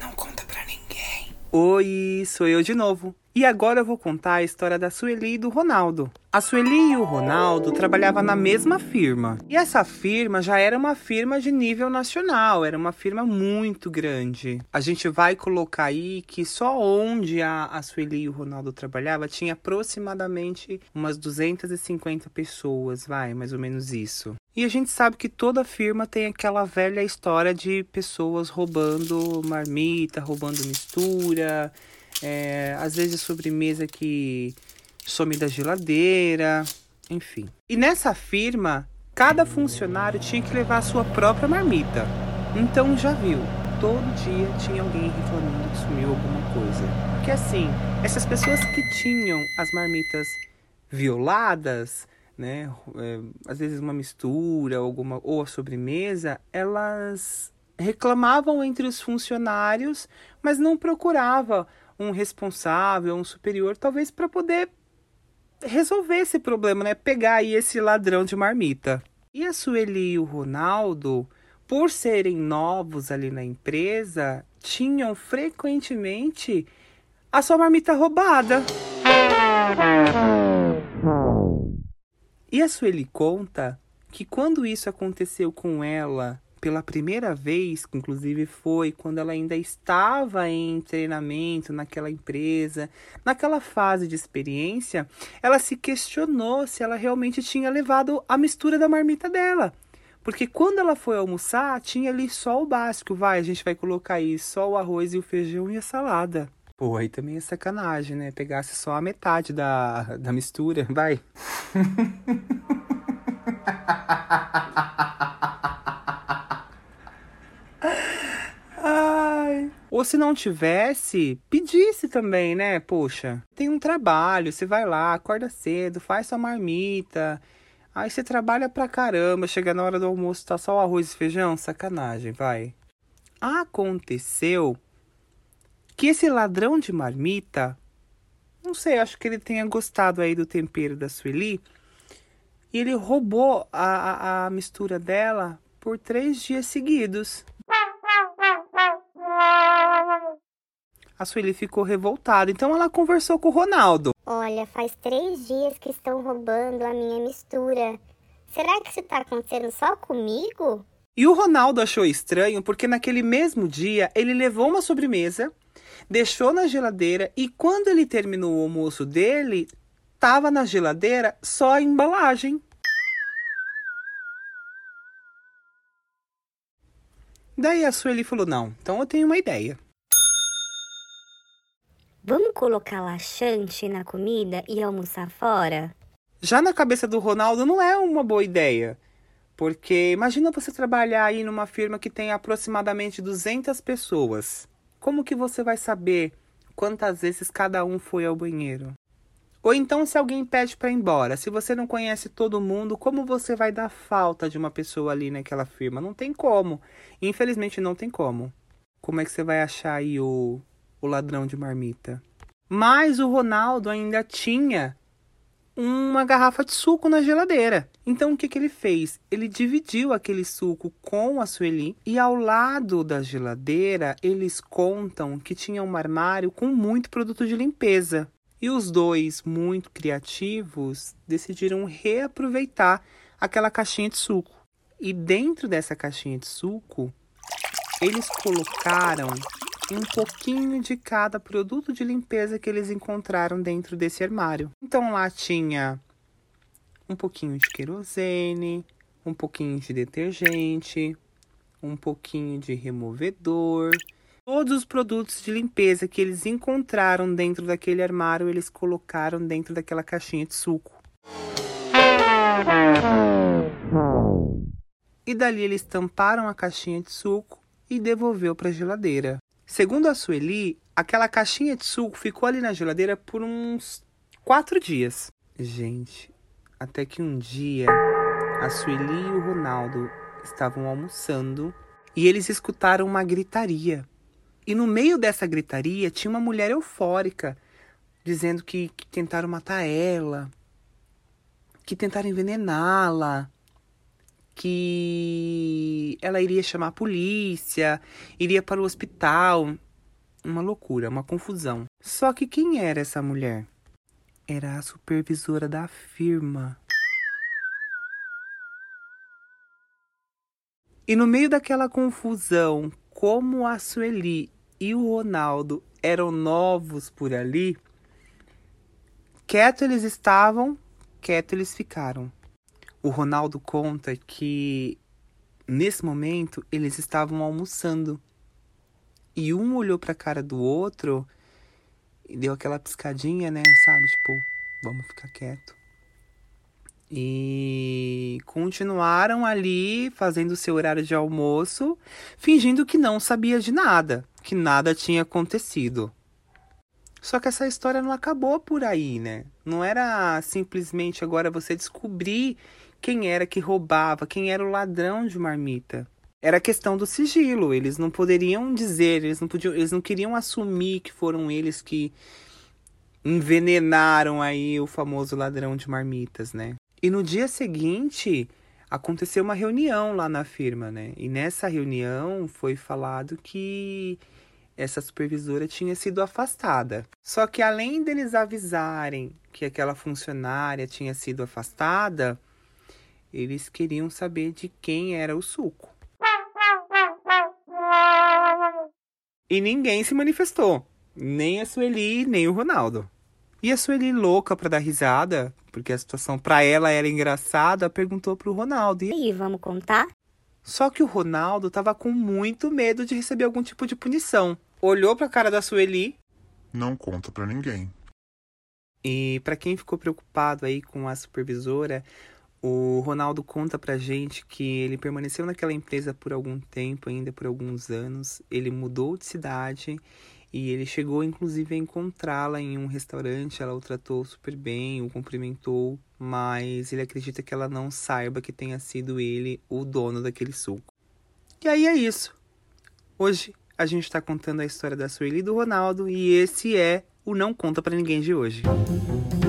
Não conta pra ninguém. Oi, sou eu de novo. E agora eu vou contar a história da Sueli e do Ronaldo. A Sueli e o Ronaldo trabalhavam na mesma firma. E essa firma já era uma firma de nível nacional, era uma firma muito grande. A gente vai colocar aí que só onde a, Sueli e o Ronaldo trabalhavam tinha aproximadamente umas 250 pessoas, vai, mais ou menos isso. E a gente sabe que toda firma tem aquela velha história de pessoas roubando marmita, roubando mistura, é, às vezes sobremesa que some da geladeira, enfim. E nessa firma, cada funcionário tinha que levar a sua própria marmita. Então já viu, todo dia tinha alguém reclamando que sumiu alguma coisa. Porque assim, essas pessoas que tinham as marmitas violadas, né, é, às vezes uma mistura alguma ou a sobremesa, elas reclamavam entre os funcionários, mas não procurava um responsável, um superior, talvez para poder resolver esse problema, né? Pegar aí esse ladrão de marmita. E a Sueli e o Ronaldo, por serem novos ali na empresa, tinham frequentemente a sua marmita roubada. E a Sueli conta que quando isso aconteceu com ela pela primeira vez, que inclusive foi quando ela ainda estava em treinamento naquela empresa, naquela fase de experiência, ela se questionou se ela realmente tinha levado a mistura da marmita dela. Porque quando ela foi almoçar, tinha ali só o básico, vai, a gente vai colocar aí só o arroz e o feijão e a salada. Pô, aí também é sacanagem, né? Pegasse só a metade da, da mistura, vai. Ou se não tivesse, pedisse também, né? Poxa, tem um trabalho, você vai lá, acorda cedo, faz sua marmita. Aí você trabalha pra caramba, chega na hora do almoço, tá só o arroz e feijão, sacanagem, vai. Aconteceu que esse ladrão de marmita, não sei, acho que ele tenha gostado aí do tempero da Sueli, e ele roubou a, a, a mistura dela por três dias seguidos. A Sueli ficou revoltada, então ela conversou com o Ronaldo. Olha, faz três dias que estão roubando a minha mistura. Será que isso tá acontecendo só comigo? E o Ronaldo achou estranho porque naquele mesmo dia ele levou uma sobremesa, deixou na geladeira e quando ele terminou o almoço dele, tava na geladeira só a embalagem. Daí a Sueli falou: Não, então eu tenho uma ideia. Vamos colocar laxante na comida e almoçar fora? Já na cabeça do Ronaldo não é uma boa ideia. Porque imagina você trabalhar aí numa firma que tem aproximadamente 200 pessoas. Como que você vai saber quantas vezes cada um foi ao banheiro? Ou então se alguém pede para ir embora, se você não conhece todo mundo, como você vai dar falta de uma pessoa ali naquela firma? Não tem como. Infelizmente não tem como. Como é que você vai achar aí o o ladrão de marmita. Mas o Ronaldo ainda tinha uma garrafa de suco na geladeira. Então o que, que ele fez? Ele dividiu aquele suco com a Sueli e ao lado da geladeira eles contam que tinha um armário com muito produto de limpeza. E os dois, muito criativos, decidiram reaproveitar aquela caixinha de suco. E dentro dessa caixinha de suco, eles colocaram um pouquinho de cada produto de limpeza que eles encontraram dentro desse armário. Então lá tinha um pouquinho de querosene, um pouquinho de detergente, um pouquinho de removedor. Todos os produtos de limpeza que eles encontraram dentro daquele armário, eles colocaram dentro daquela caixinha de suco. E dali eles tamparam a caixinha de suco e devolveu para a geladeira. Segundo a Sueli, aquela caixinha de suco ficou ali na geladeira por uns quatro dias. Gente, até que um dia a Sueli e o Ronaldo estavam almoçando e eles escutaram uma gritaria. E no meio dessa gritaria tinha uma mulher eufórica, dizendo que, que tentaram matar ela, que tentaram envenená-la, que ela iria chamar a polícia, iria para o hospital. Uma loucura, uma confusão. Só que quem era essa mulher? Era a supervisora da firma. E no meio daquela confusão, como a Sueli e o Ronaldo eram novos por ali, quieto eles estavam, quieto eles ficaram. O Ronaldo conta que nesse momento eles estavam almoçando e um olhou para a cara do outro e deu aquela piscadinha, né? Sabe? Tipo, vamos ficar quieto. E continuaram ali fazendo seu horário de almoço, fingindo que não sabia de nada, que nada tinha acontecido. Só que essa história não acabou por aí, né? Não era simplesmente agora você descobrir quem era que roubava, quem era o ladrão de marmita. Era questão do sigilo. Eles não poderiam dizer, eles não podiam, eles não queriam assumir que foram eles que envenenaram aí o famoso ladrão de marmitas, né? E no dia seguinte aconteceu uma reunião lá na firma, né? E nessa reunião foi falado que essa supervisora tinha sido afastada. Só que além deles avisarem que aquela funcionária tinha sido afastada, eles queriam saber de quem era o suco. E ninguém se manifestou. Nem a Sueli, nem o Ronaldo. E a Sueli, louca para dar risada, porque a situação para ela era engraçada, perguntou pro Ronaldo. E aí, vamos contar? Só que o Ronaldo tava com muito medo de receber algum tipo de punição. Olhou pra cara da Sueli. Não conta para ninguém. E para quem ficou preocupado aí com a supervisora, o Ronaldo conta pra gente que ele permaneceu naquela empresa por algum tempo, ainda por alguns anos. Ele mudou de cidade e ele chegou inclusive a encontrá-la em um restaurante. Ela o tratou super bem, o cumprimentou, mas ele acredita que ela não saiba que tenha sido ele o dono daquele suco. E aí é isso. Hoje a gente está contando a história da Sueli e do Ronaldo e esse é o Não Conta para Ninguém de hoje. Música